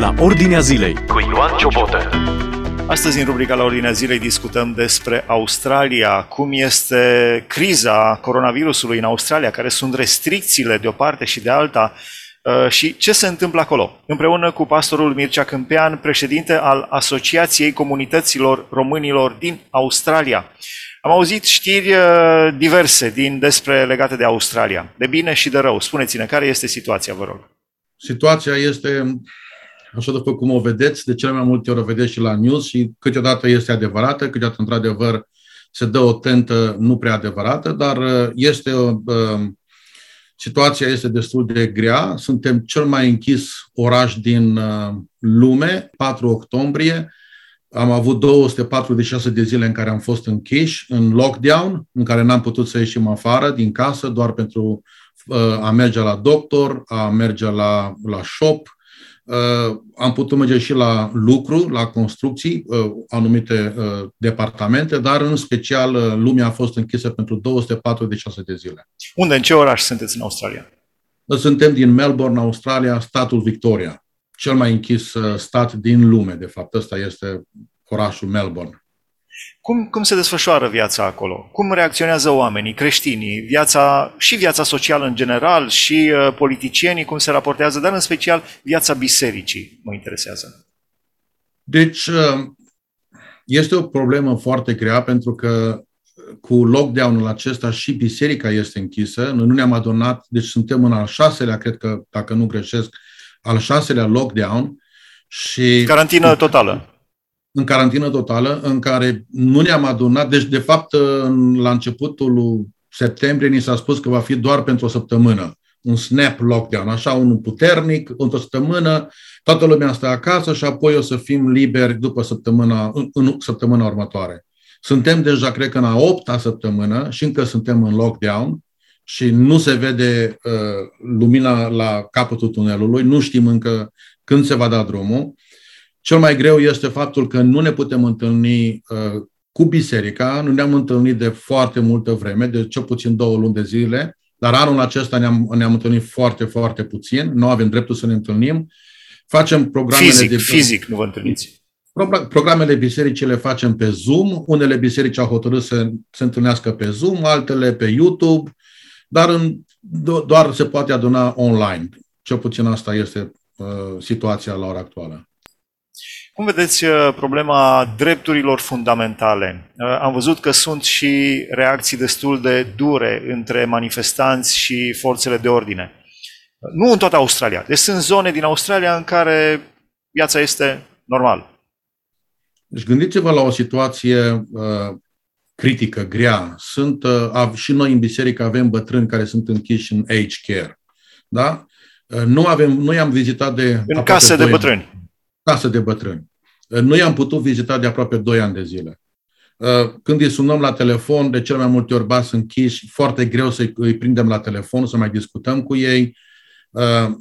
la Ordinea Zilei cu Ioan Ciobotă. Astăzi, în rubrica la Ordinea Zilei, discutăm despre Australia, cum este criza coronavirusului în Australia, care sunt restricțiile de o parte și de alta uh, și ce se întâmplă acolo. Împreună cu pastorul Mircea Câmpean, președinte al Asociației Comunităților Românilor din Australia. Am auzit știri uh, diverse din despre legate de Australia, de bine și de rău. Spuneți-ne, care este situația, vă rog? Situația este așa după cum o vedeți, de cele mai multe ori o vedeți și la news și câteodată este adevărată, câteodată într-adevăr se dă o tentă nu prea adevărată, dar uh, este o, uh, situația este destul de grea. Suntem cel mai închis oraș din lume, 4 octombrie, am avut 246 de zile în care am fost închiși, în lockdown, în care n-am putut să ieșim afară din casă, doar pentru uh, a merge la doctor, a merge la, la shop. Uh, am putut merge și la lucru, la construcții, uh, anumite uh, departamente, dar în special uh, lumea a fost închisă pentru 246 de zile. Unde, în ce oraș sunteți în Australia? Suntem din Melbourne, Australia, statul Victoria cel mai închis uh, stat din lume, de fapt. Ăsta este orașul Melbourne. Cum, cum se desfășoară viața acolo? Cum reacționează oamenii, creștinii, viața, și viața socială în general, și uh, politicienii, cum se raportează, dar în special viața bisericii mă interesează. Deci, uh, este o problemă foarte grea pentru că cu lockdown-ul acesta și biserica este închisă. Noi nu ne-am adunat, deci suntem în al șaselea, cred că, dacă nu greșesc, al șaselea lockdown și... Carantină totală. În carantină totală, în care nu ne-am adunat. Deci, de fapt, la începutul septembrie ni s-a spus că va fi doar pentru o săptămână. Un snap lockdown, așa, unul puternic, într-o săptămână, toată lumea stă acasă și apoi o să fim liberi după săptămâna, în, în săptămâna următoare. Suntem deja, cred că, în a opta săptămână și încă suntem în lockdown și nu se vede uh, lumina la capătul tunelului, nu știm încă când se va da drumul. Cel mai greu este faptul că nu ne putem întâlni uh, cu biserica, nu ne-am întâlnit de foarte multă vreme, de cel puțin două luni de zile, dar anul acesta ne-am, ne-am întâlnit foarte, foarte puțin, nu avem dreptul să ne întâlnim. Facem programele fizic, de... Fizic, nu vă întâlniți. Programele bisericii le facem pe Zoom, unele biserici au hotărât să se întâlnească pe Zoom, altele pe YouTube, dar în, do, doar se poate aduna online. Cel puțin asta este uh, situația la ora actuală. Cum vedeți uh, problema drepturilor fundamentale? Uh, am văzut că sunt și reacții destul de dure între manifestanți și forțele de ordine. Uh, nu în toată Australia. Deci sunt zone din Australia în care viața este normală. Deci gândiți-vă la o situație uh, critică, grea. Sunt, uh, și noi în biserică avem bătrâni care sunt închiși în age care. Da? Uh, nu, avem, nu i-am vizitat de... În case de bătrâni. Ani. Case de bătrâni. Uh, nu i-am putut vizita de aproape 2 ani de zile. Când îi sunăm la telefon, de cel mai multe ori bas închiși, foarte greu să îi prindem la telefon, să mai discutăm cu ei.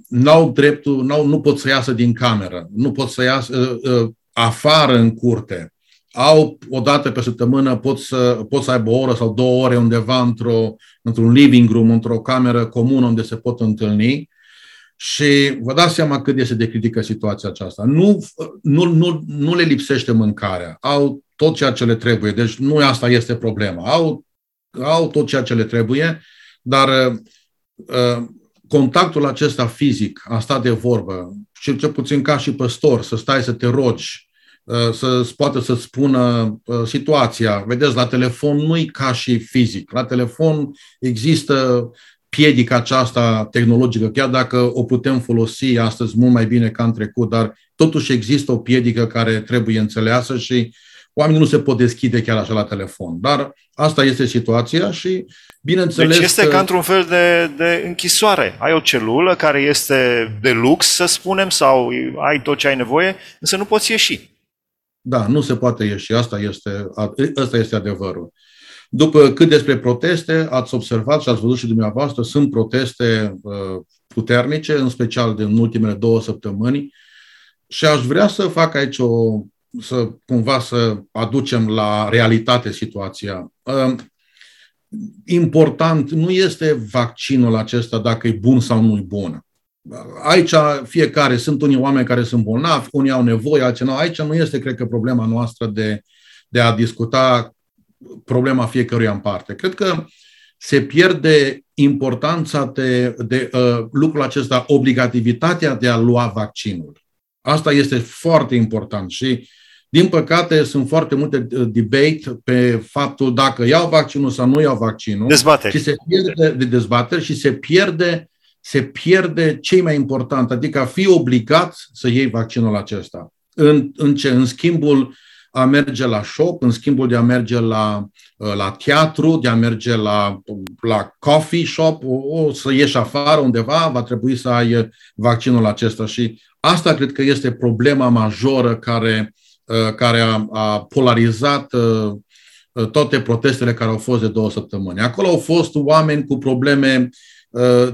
N-au dreptul, n-au, nu pot să iasă din cameră, nu pot să iasă afară în curte au o dată pe săptămână, pot să, pot să aibă o oră sau două ore undeva într-o, într-un living room, într-o cameră comună unde se pot întâlni și vă dați seama cât este de critică situația aceasta. Nu, nu, nu, nu le lipsește mâncarea, au tot ceea ce le trebuie, deci nu asta este problema. Au, au tot ceea ce le trebuie, dar uh, contactul acesta fizic, a stat de vorbă, și cel puțin ca și păstor, să stai să te rogi, Uh, să poată să spună uh, situația. Vedeți, la telefon nu-i ca și fizic. La telefon există piedica aceasta tehnologică, chiar dacă o putem folosi astăzi mult mai bine ca în trecut, dar totuși există o piedică care trebuie înțeleasă și oamenii nu se pot deschide chiar așa la telefon. Dar asta este situația și bineînțeles... Deci este că... ca într-un fel de, de închisoare. Ai o celulă care este de lux, să spunem, sau ai tot ce ai nevoie, însă nu poți ieși. Da, nu se poate ieși. Asta este, asta este adevărul. După cât despre proteste, ați observat și ați văzut și dumneavoastră, sunt proteste uh, puternice, în special din ultimele două săptămâni, și aș vrea să fac aici o, să cumva să aducem la realitate situația. Uh, important nu este vaccinul acesta dacă e bun sau nu e bun. Aici fiecare, sunt unii oameni care sunt bolnavi, unii au nevoie, alții nu. Aici nu este, cred că, problema noastră de, de a discuta problema fiecăruia în parte. Cred că se pierde importanța de, de uh, lucrul acesta, obligativitatea de a lua vaccinul. Asta este foarte important și, din păcate, sunt foarte multe uh, debate pe faptul dacă iau vaccinul sau nu iau vaccinul. Dezbateri. Și se pierde de dezbateri și se pierde, se pierde cei mai important, adică a fi obligat să iei vaccinul acesta. În, în ce? În schimbul a merge la shop, în schimbul de a merge la, uh, la teatru, de a merge la, la coffee shop, o, o să ieși afară undeva, va trebui să ai vaccinul acesta. Și asta cred că este problema majoră care, uh, care a, a polarizat uh, toate protestele care au fost de două săptămâni. Acolo au fost oameni cu probleme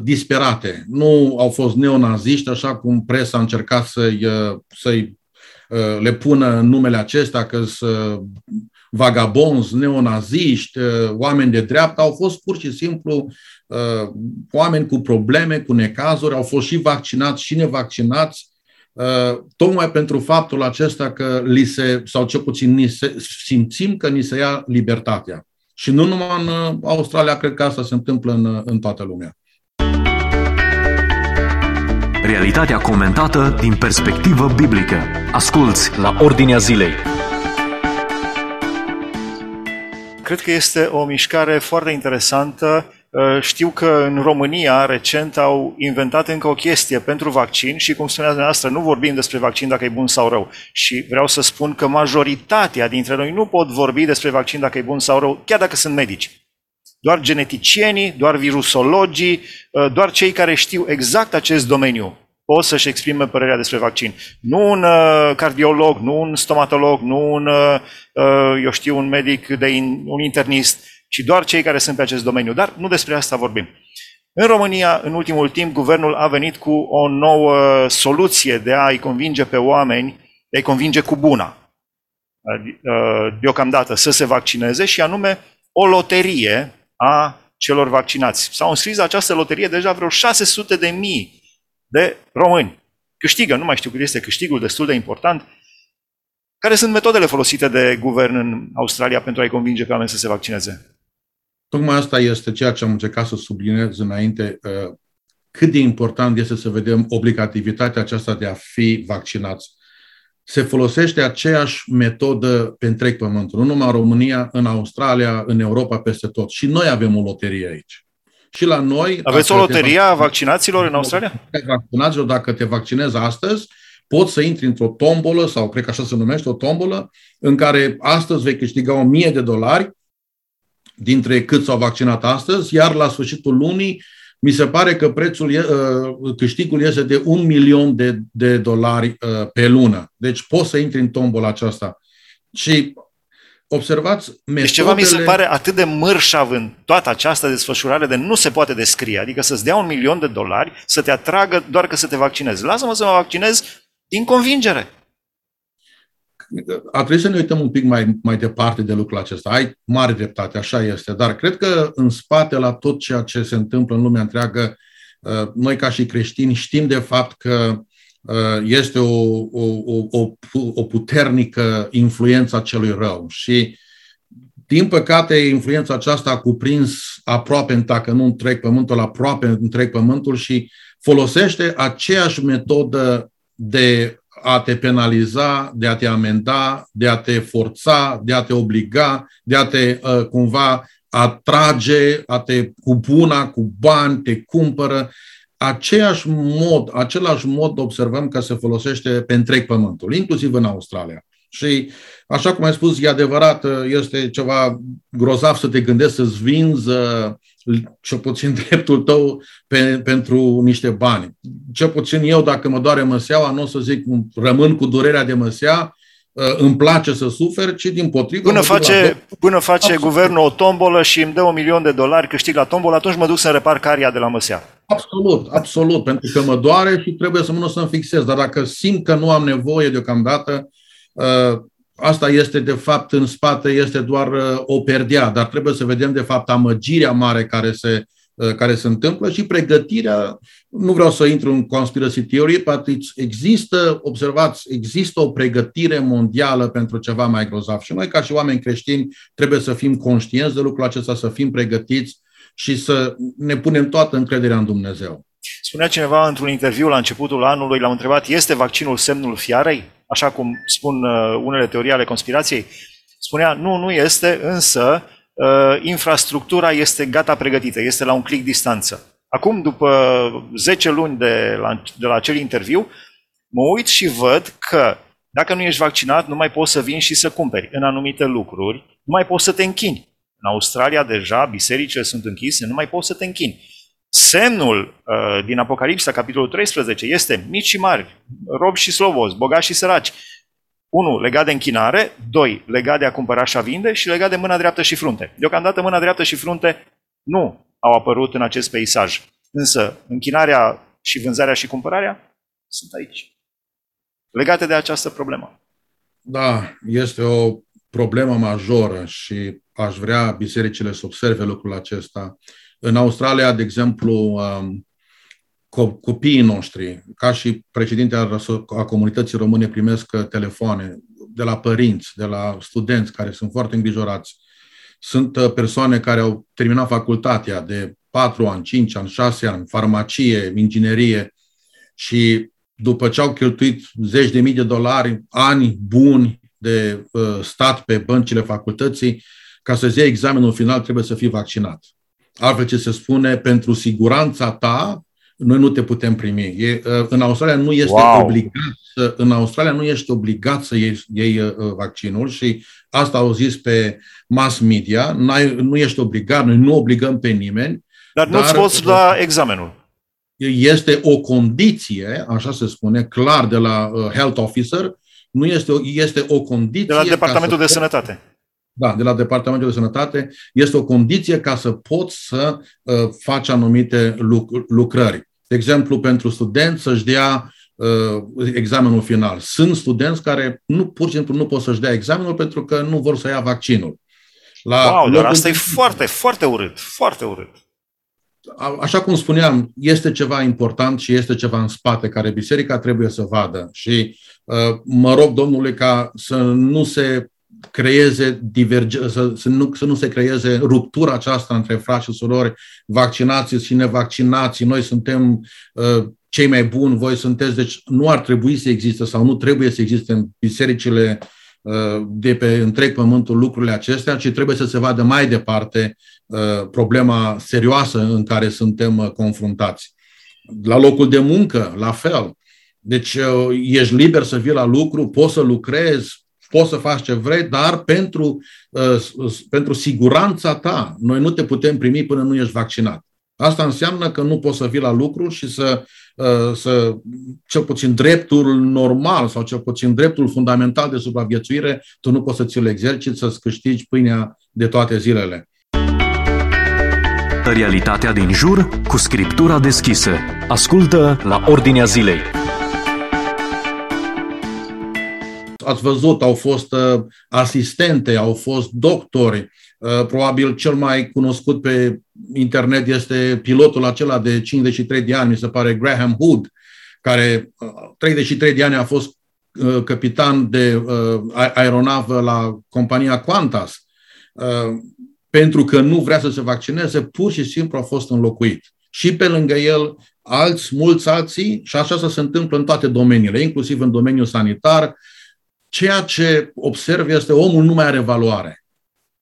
disperate. Nu au fost neonaziști, așa cum presa a încercat să-i, să-i Uh, le pună numele acesta că sunt vagabonzi, neonaziști, uh, oameni de dreapta, au fost pur și simplu uh, oameni cu probleme, cu necazuri, au fost și vaccinați și nevaccinați, tocmai pentru faptul acesta că li se, sau cel puțin ni se, simțim că ni se ia libertatea. Și nu numai în Australia, cred că asta se întâmplă în, în toată lumea. Realitatea comentată din perspectivă biblică. Asculți la Ordinea Zilei. Cred că este o mișcare foarte interesantă. Uh, știu că în România recent au inventat încă o chestie pentru vaccin și, cum spunea dumneavoastră, nu vorbim despre vaccin dacă e bun sau rău. Și vreau să spun că majoritatea dintre noi nu pot vorbi despre vaccin dacă e bun sau rău, chiar dacă sunt medici doar geneticienii, doar virusologii, uh, doar cei care știu exact acest domeniu pot să-și exprime părerea despre vaccin. Nu un uh, cardiolog, nu un stomatolog, nu un, uh, eu știu, un medic, de in, un internist, ci doar cei care sunt pe acest domeniu. Dar nu despre asta vorbim. În România, în ultimul timp, guvernul a venit cu o nouă soluție de a-i convinge pe oameni, de a-i convinge cu buna, deocamdată, să se vaccineze și anume o loterie a celor vaccinați. S-au înscris la această loterie deja vreo 600 de mii de români. Câștigă, nu mai știu cât este câștigul, destul de important. Care sunt metodele folosite de guvern în Australia pentru a-i convinge pe oameni să se vaccineze? Tocmai asta este ceea ce am încercat să subliniez înainte, uh, cât de important este să vedem obligativitatea aceasta de a fi vaccinați se folosește aceeași metodă pe întreg pământul. Nu numai în România, în Australia, în Europa, peste tot. Și noi avem o loterie aici. Și la noi... Aveți o loterie a vaccinaților în Australia? Vaccinaților, dacă te vaccinezi astăzi, poți să intri într-o tombolă, sau cred că așa se numește, o tombolă, în care astăzi vei câștiga 1000 de dolari dintre cât s-au vaccinat astăzi, iar la sfârșitul lunii mi se pare că prețul, uh, câștigul este de un milion de, de dolari uh, pe lună. Deci poți să intri în tombola aceasta. Și observați metodele... Deci ceva mi se pare atât de mărșav în toată această desfășurare de nu se poate descrie. Adică să-ți dea un milion de dolari să te atragă doar că să te vaccinezi. Lasă-mă să mă vaccinez din convingere a trebuit să ne uităm un pic mai, mai departe de lucrul acesta. Ai mare dreptate, așa este, dar cred că în spate la tot ceea ce se întâmplă în lumea întreagă, uh, noi ca și creștini știm de fapt că uh, este o, o, o, o puternică influență a celui rău și din păcate, influența aceasta a cuprins aproape, dacă nu întreg pământul, aproape întreg pământul și folosește aceeași metodă de a te penaliza, de a te amenda, de a te forța, de a te obliga, de a te uh, cumva atrage, a te cupuna cu bani, te cumpără. Aceeași mod, același mod observăm că se folosește pe întreg pământul, inclusiv în Australia. Și, așa cum ai spus, e adevărat, este ceva grozav să te gândești să-ți vinzi cel puțin dreptul tău pe, pentru niște bani. Cel puțin eu, dacă mă doare măseaua, nu o să zic rămân cu durerea de măsea, uh, îmi place să sufer, ci din potrivă... Până face, până face Absolut. guvernul o tombolă și îmi dă un milion de dolari câștig la tombolă, atunci mă duc să repar caria de la măsea. Absolut, absolut, pentru că mă doare și trebuie să mă să-mi fixez. Dar dacă simt că nu am nevoie deocamdată, uh, asta este de fapt în spate, este doar uh, o perdea, dar trebuie să vedem de fapt amăgirea mare care se uh, care se întâmplă și pregătirea, nu vreau să intru în conspiracy theory, dar există, observați, există o pregătire mondială pentru ceva mai grozav. Și noi, ca și oameni creștini, trebuie să fim conștienți de lucrul acesta, să fim pregătiți și să ne punem toată încrederea în Dumnezeu. Spunea cineva într-un interviu la începutul anului, l-am întrebat, este vaccinul semnul fiarei? Așa cum spun uh, unele teorii ale conspirației. Spunea, nu, nu este, însă uh, infrastructura este gata pregătită, este la un clic distanță. Acum, după 10 luni de la, de la acel interviu, mă uit și văd că dacă nu ești vaccinat, nu mai poți să vii și să cumperi în anumite lucruri, nu mai poți să te închini. În Australia deja bisericile sunt închise, nu mai poți să te închini. Semnul uh, din Apocalipsa, capitolul 13, este mici și mari, robi și slobozi, bogați și săraci. Unu, legat de închinare, doi, legat de a cumpăra și a vinde și legat de mâna dreaptă și frunte. Deocamdată mâna dreaptă și frunte nu au apărut în acest peisaj. Însă închinarea și vânzarea și cumpărarea sunt aici. Legate de această problemă. Da, este o problemă majoră și aș vrea bisericile să observe lucrul acesta. În Australia, de exemplu, um, copiii noștri, ca și președintele a comunității române, primesc telefoane de la părinți, de la studenți care sunt foarte îngrijorați. Sunt uh, persoane care au terminat facultatea de 4 ani, 5 ani, 6 ani, farmacie, inginerie și după ce au cheltuit zeci de mii de dolari, ani buni de uh, stat pe băncile facultății, ca să-ți iei examenul final trebuie să fii vaccinat. Altfel ce se spune, pentru siguranța ta, noi nu te putem primi. E, uh, în Australia nu este wow. obligat să, în Australia nu ești obligat să iei, iei uh, vaccinul și asta au zis pe mass media, nu ești obligat, noi nu obligăm pe nimeni. Dar, dar nu-ți poți da examenul. Este o condiție, așa se spune, clar de la uh, health officer, nu este, o, este o condiție. De la Departamentul de Sănătate. Da, de la Departamentul de Sănătate. Este o condiție ca să poți să uh, faci anumite luc- lucrări. De exemplu, pentru studenți să-și dea uh, examenul final. Sunt studenți care nu, pur și simplu nu pot să-și dea examenul pentru că nu vor să ia vaccinul. La wow, dar asta de... e foarte, foarte urât, foarte urât. Așa cum spuneam, este ceva important și este ceva în spate care biserica trebuie să vadă. Și uh, mă rog Domnului ca să nu se creeze diverge, să, să, nu, să nu se creeze ruptura aceasta între frați și surori, vaccinați și nevaccinați, noi suntem uh, cei mai buni, voi sunteți, deci nu ar trebui să existe sau nu trebuie să existe în bisericile uh, de pe întreg pământul lucrurile acestea, ci trebuie să se vadă mai departe uh, problema serioasă în care suntem uh, confruntați. La locul de muncă, la fel. Deci uh, ești liber să vii la lucru, poți să lucrezi, poți să faci ce vrei, dar pentru, uh, pentru siguranța ta, noi nu te putem primi până nu ești vaccinat. Asta înseamnă că nu poți să vii la lucru și să, uh, să cel puțin dreptul normal sau cel puțin dreptul fundamental de supraviețuire, tu nu poți să ți-l exerciți, să-ți câștigi pâinea de toate zilele. Realitatea din jur cu scriptura deschisă. Ascultă la Ordinea Zilei. Ați văzut, au fost uh, asistente, au fost doctori. Uh, probabil cel mai cunoscut pe internet este pilotul acela de 53 de ani, mi se pare Graham Hood, care 33 uh, de ani a fost capitan de aeronavă la compania Qantas. Pentru că nu vrea să se vaccineze, pur și simplu a fost înlocuit. Și pe lângă el alți, mulți alții, și așa se întâmplă în toate domeniile, inclusiv în domeniul sanitar, ceea ce observ este omul nu mai are valoare.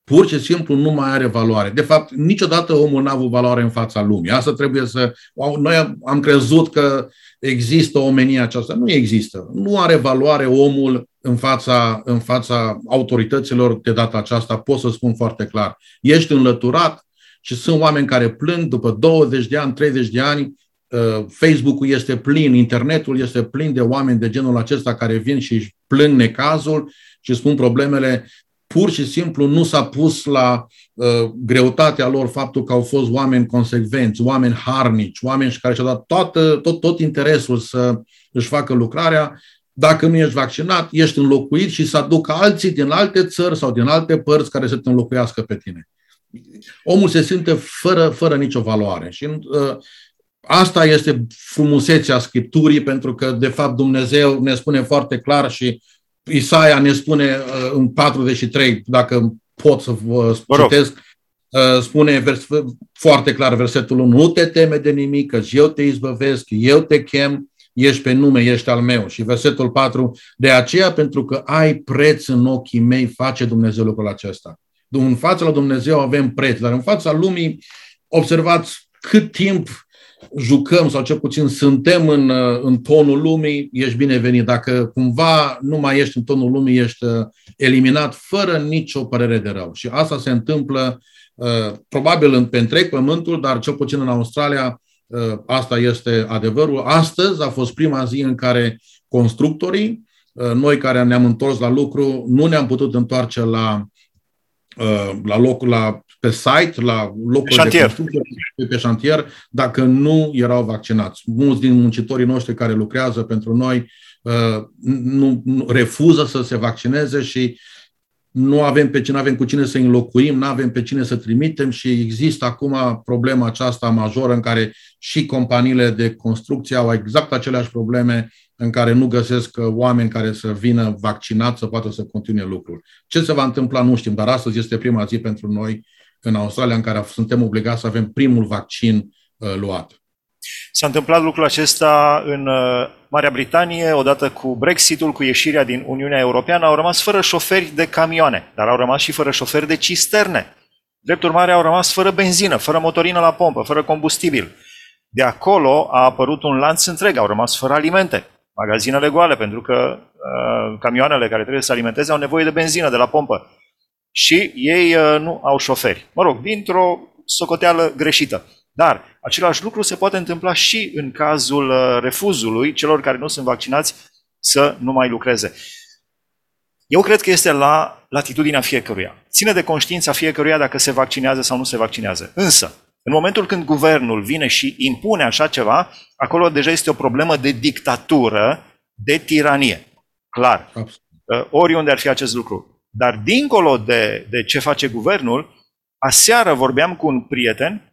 Pur și simplu nu mai are valoare. De fapt, niciodată omul n-a avut valoare în fața lumii. Asta trebuie să... Noi am crezut că există omenia aceasta. Nu există. Nu are valoare omul în fața, în fața autorităților de data aceasta. Pot să spun foarte clar. Ești înlăturat și sunt oameni care plâng după 20 de ani, 30 de ani Uh, Facebook-ul este plin, internetul este plin de oameni de genul acesta care vin și își plâng necazul și spun problemele. Pur și simplu nu s-a pus la uh, greutatea lor faptul că au fost oameni consecvenți, oameni harnici, oameni care și-au dat toată, tot, tot interesul să își facă lucrarea. Dacă nu ești vaccinat, ești înlocuit și să aducă alții din alte țări sau din alte părți care să te înlocuiască pe tine. omul se simte fără, fără nicio valoare. Și uh, asta este frumusețea Scripturii, pentru că, de fapt, Dumnezeu ne spune foarte clar și Isaia ne spune uh, în 43, dacă pot să vă citesc, uh, spune vers, foarte clar versetul 1, nu te teme de nimic, că eu te izbăvesc, eu te chem, ești pe nume, ești al meu. Și versetul 4, de aceea pentru că ai preț în ochii mei, face Dumnezeu lucrul acesta. În fața la Dumnezeu avem preț, dar în fața lumii, observați cât timp jucăm sau cel puțin suntem în, în tonul lumii, ești binevenit. Dacă cumva nu mai ești în tonul lumii, ești uh, eliminat fără nicio părere de rău. Și asta se întâmplă uh, probabil în, pe întreg pământul, dar cel puțin în Australia uh, asta este adevărul. Astăzi a fost prima zi în care constructorii, noi care ne-am întors la lucru, nu ne-am putut întoarce la la locul, la pe site, la locul de construcție, pe șantier, dacă nu erau vaccinați. Mulți din muncitorii noștri care lucrează pentru noi uh, nu, nu refuză să se vaccineze și nu avem pe cine, avem cu cine să înlocuim, nu avem pe cine să trimitem și există acum problema aceasta majoră în care și companiile de construcție au exact aceleași probleme în care nu găsesc uh, oameni care să vină vaccinați să poată să continue lucrul. Ce se va întâmpla nu știm, dar astăzi este prima zi pentru noi în Australia în care suntem obligați să avem primul vaccin uh, luat. S-a întâmplat lucrul acesta în uh, Marea Britanie, odată cu Brexitul, cu ieșirea din Uniunea Europeană, au rămas fără șoferi de camioane, dar au rămas și fără șoferi de cisterne. Drept urmare, au rămas fără benzină, fără motorină la pompă, fără combustibil. De acolo a apărut un lanț întreg, au rămas fără alimente, magazinele goale, pentru că uh, camioanele care trebuie să alimenteze au nevoie de benzină de la pompă și ei uh, nu au șoferi. Mă rog, dintr-o socoteală greșită. Dar același lucru se poate întâmpla și în cazul uh, refuzului celor care nu sunt vaccinați să nu mai lucreze. Eu cred că este la latitudinea fiecăruia. Ține de conștiința fiecăruia dacă se vaccinează sau nu se vaccinează. Însă, în momentul când guvernul vine și impune așa ceva, acolo deja este o problemă de dictatură, de tiranie. Clar. Absolut. Uh, oriunde ar fi acest lucru. Dar dincolo de, de ce face guvernul, aseară vorbeam cu un prieten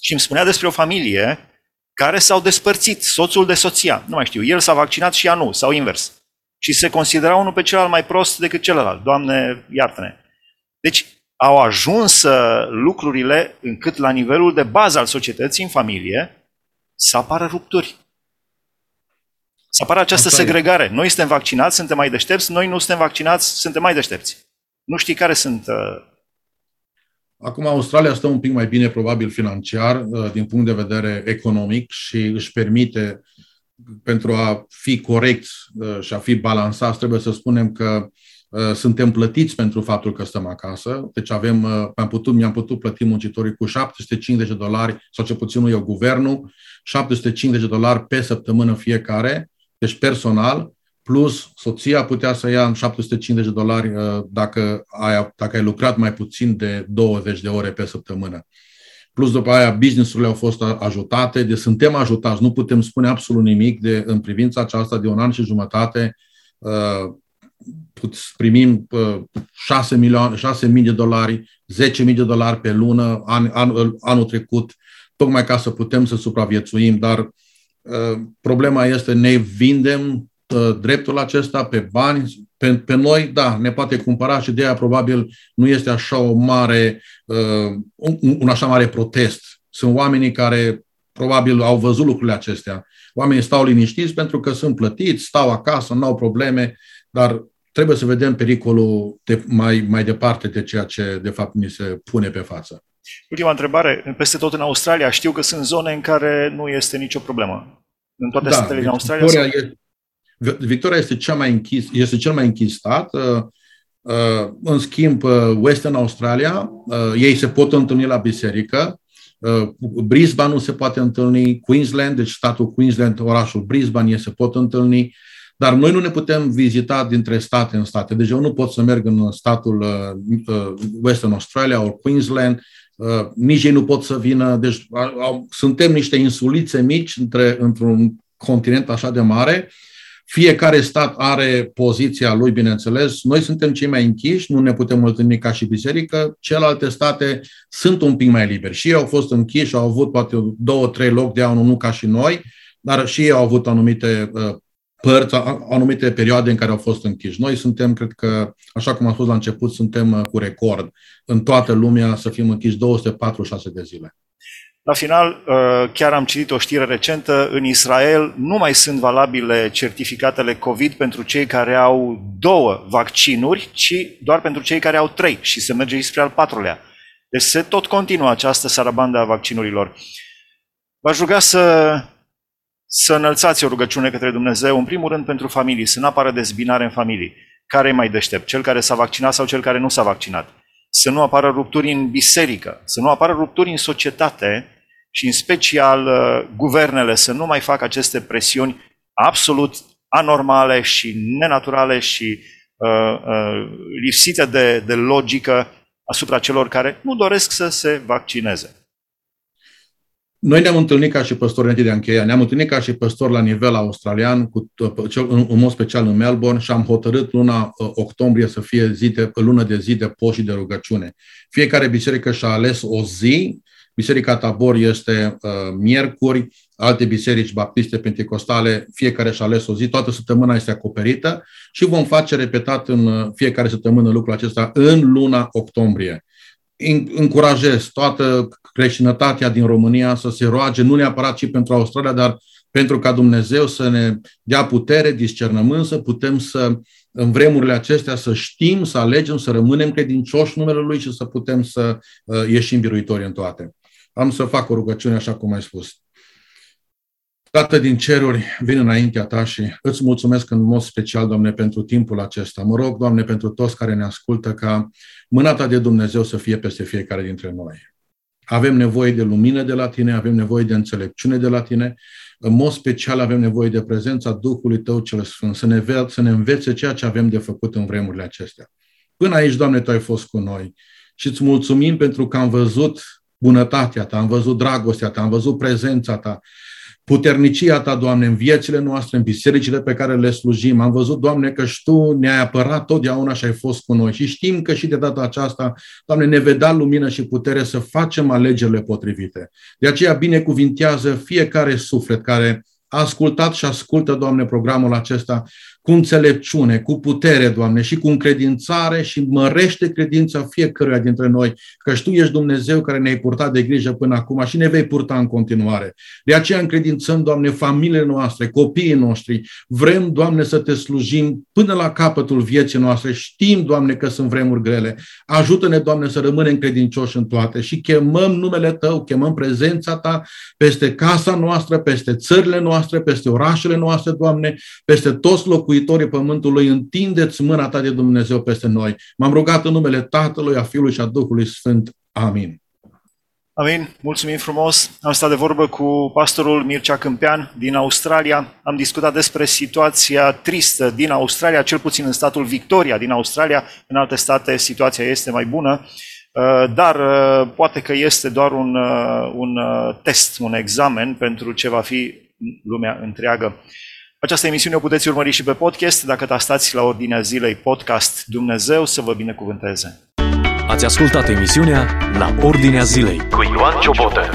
și îmi spunea despre o familie care s-au despărțit, soțul de soția. Nu mai știu, el s-a vaccinat și ea nu, sau invers. Și se considera unul pe celălalt mai prost decât celălalt. Doamne, iartă-ne. Deci au ajuns uh, lucrurile încât la nivelul de bază al societății, în familie, să apară rupturi. Să apară această Asta segregare. E. Noi suntem vaccinați, suntem mai deștepți, noi nu suntem vaccinați, suntem mai deștepți. Nu știi care sunt... Uh... Acum Australia stă un pic mai bine, probabil financiar, uh, din punct de vedere economic și își permite, pentru a fi corect uh, și a fi balansați, trebuie să spunem că uh, suntem plătiți pentru faptul că stăm acasă. Deci avem, am putut, mi-am putut plăti muncitorii cu 750 de dolari, sau ce puțin eu guvernul, 750 de dolari pe săptămână fiecare, deci personal, plus soția putea să ia în 750 de dolari uh, dacă ai, dacă ai lucrat mai puțin de 20 de ore pe săptămână. Plus după aia businessurile au fost ajutate, deci suntem ajutați, nu putem spune absolut nimic de, în privința aceasta de un an și jumătate. Uh, primim uh, 6, milioane, 6 mii de dolari, 10 mii de dolari pe lună an, an, anul trecut, tocmai ca să putem să supraviețuim, dar Uh, problema este ne vindem uh, dreptul acesta pe bani, pe, pe noi, da, ne poate cumpăra și de aia probabil nu este așa o mare, uh, un, un așa mare protest. Sunt oamenii care probabil au văzut lucrurile acestea. Oamenii stau liniștiți pentru că sunt plătiți, stau acasă, nu au probleme, dar trebuie să vedem pericolul de, mai, mai departe de ceea ce de fapt ni se pune pe față. Ultima întrebare. Peste tot în Australia știu că sunt zone în care nu este nicio problemă. În toate da, statele din Australia? Victoria, sau? e, Victoria este, cea mai închis, este cel mai închis stat. Uh, uh, în schimb, uh, Western Australia, ei se pot întâlni la biserică. Brisbane nu se poate întâlni, Queensland, deci statul Queensland, orașul Brisbane, ei se pot întâlni. Dar noi nu ne putem vizita dintre state în state. Deci eu nu pot să merg în statul Western Australia sau Queensland Uh, nici ei nu pot să vină. Deci suntem niște insulițe mici între, într-un continent așa de mare. Fiecare stat are poziția lui, bineînțeles. Noi suntem cei mai închiși, nu ne putem întâlni ca și biserică. Celelalte state sunt un pic mai liberi. Și ei au fost închiși, au avut poate două, trei loc de anul, nu ca și noi, dar și ei au avut anumite uh, părți, anumite perioade în care au fost închiși. Noi suntem, cred că, așa cum am spus la început, suntem uh, cu record în toată lumea să fim închiși 246 de zile. La final, uh, chiar am citit o știre recentă, în Israel nu mai sunt valabile certificatele COVID pentru cei care au două vaccinuri, ci doar pentru cei care au trei și se merge spre al patrulea. Deci se tot continuă această sarabandă a vaccinurilor. V-aș ruga să, să înălțați o rugăciune către Dumnezeu, în primul rând pentru familii, să nu apară dezbinare în familii. Care e mai deștept, cel care s-a vaccinat sau cel care nu s-a vaccinat? Să nu apară rupturi în biserică, să nu apară rupturi în societate, și în special uh, guvernele să nu mai facă aceste presiuni absolut anormale și nenaturale și uh, uh, lipsite de, de logică asupra celor care nu doresc să se vaccineze. Noi ne-am întâlnit ca și păstori, înainte de a încheia, ne-am întâlnit ca și păstori la nivel australian, cu, în, în mod special în Melbourne, și am hotărât luna uh, octombrie să fie zi de, lună de zi de post și de rugăciune. Fiecare biserică și-a ales o zi Biserica Tabor este uh, miercuri, alte biserici baptiste pentecostale, fiecare și-a ales o zi, toată săptămâna este acoperită și vom face repetat în uh, fiecare săptămână lucrul acesta în luna octombrie. Încurajez toată creștinătatea din România să se roage, nu neapărat și pentru Australia, dar pentru ca Dumnezeu să ne dea putere, discernământ, să putem să, în vremurile acestea, să știm, să alegem, să rămânem credincioși numele Lui și să putem să uh, ieșim biruitori în toate. Am să fac o rugăciune așa cum ai spus. Tată din ceruri, vin înaintea ta și îți mulțumesc în mod special, Doamne, pentru timpul acesta. Mă rog, Doamne, pentru toți care ne ascultă, ca mâna ta de Dumnezeu să fie peste fiecare dintre noi. Avem nevoie de lumină de la tine, avem nevoie de înțelepciune de la tine, în mod special avem nevoie de prezența Duhului Tău cel Sfânt, să ne, să ne învețe ceea ce avem de făcut în vremurile acestea. Până aici, Doamne, Tu ai fost cu noi și îți mulțumim pentru că am văzut bunătatea ta, am văzut dragostea ta, am văzut prezența ta, puternicia ta, Doamne, în viețile noastre, în bisericile pe care le slujim. Am văzut, Doamne, că și Tu ne-ai apărat totdeauna și ai fost cu noi. Și știm că și de data aceasta, Doamne, ne vei da lumină și putere să facem alegerile potrivite. De aceea binecuvintează fiecare suflet care a ascultat și ascultă, Doamne, programul acesta cu înțelepciune, cu putere, Doamne, și cu încredințare și mărește credința fiecăruia dintre noi, că Tu ești Dumnezeu care ne-ai purtat de grijă până acum și ne vei purta în continuare. De aceea încredințăm, Doamne, familiile noastre, copiii noștri. Vrem, Doamne, să Te slujim până la capătul vieții noastre. Știm, Doamne, că sunt vremuri grele. Ajută-ne, Doamne, să rămânem credincioși în toate și chemăm numele Tău, chemăm prezența Ta peste casa noastră, peste țările noastre, peste orașele noastre, Doamne, peste toți locuitorii locuitorii pământului, întindeți mâna ta de Dumnezeu peste noi. M-am rugat în numele Tatălui, a Fiului și a Duhului Sfânt. Amin. Amin. Mulțumim frumos. Am stat de vorbă cu pastorul Mircea Câmpean din Australia. Am discutat despre situația tristă din Australia, cel puțin în statul Victoria din Australia. În alte state situația este mai bună, uh, dar uh, poate că este doar un, uh, un test, un examen pentru ce va fi lumea întreagă. Această emisiune o puteți urmări și pe podcast dacă tastați la ordinea zilei podcast Dumnezeu să vă binecuvânteze. Ați ascultat emisiunea La Ordinea Zilei cu Ioan Ciobotă.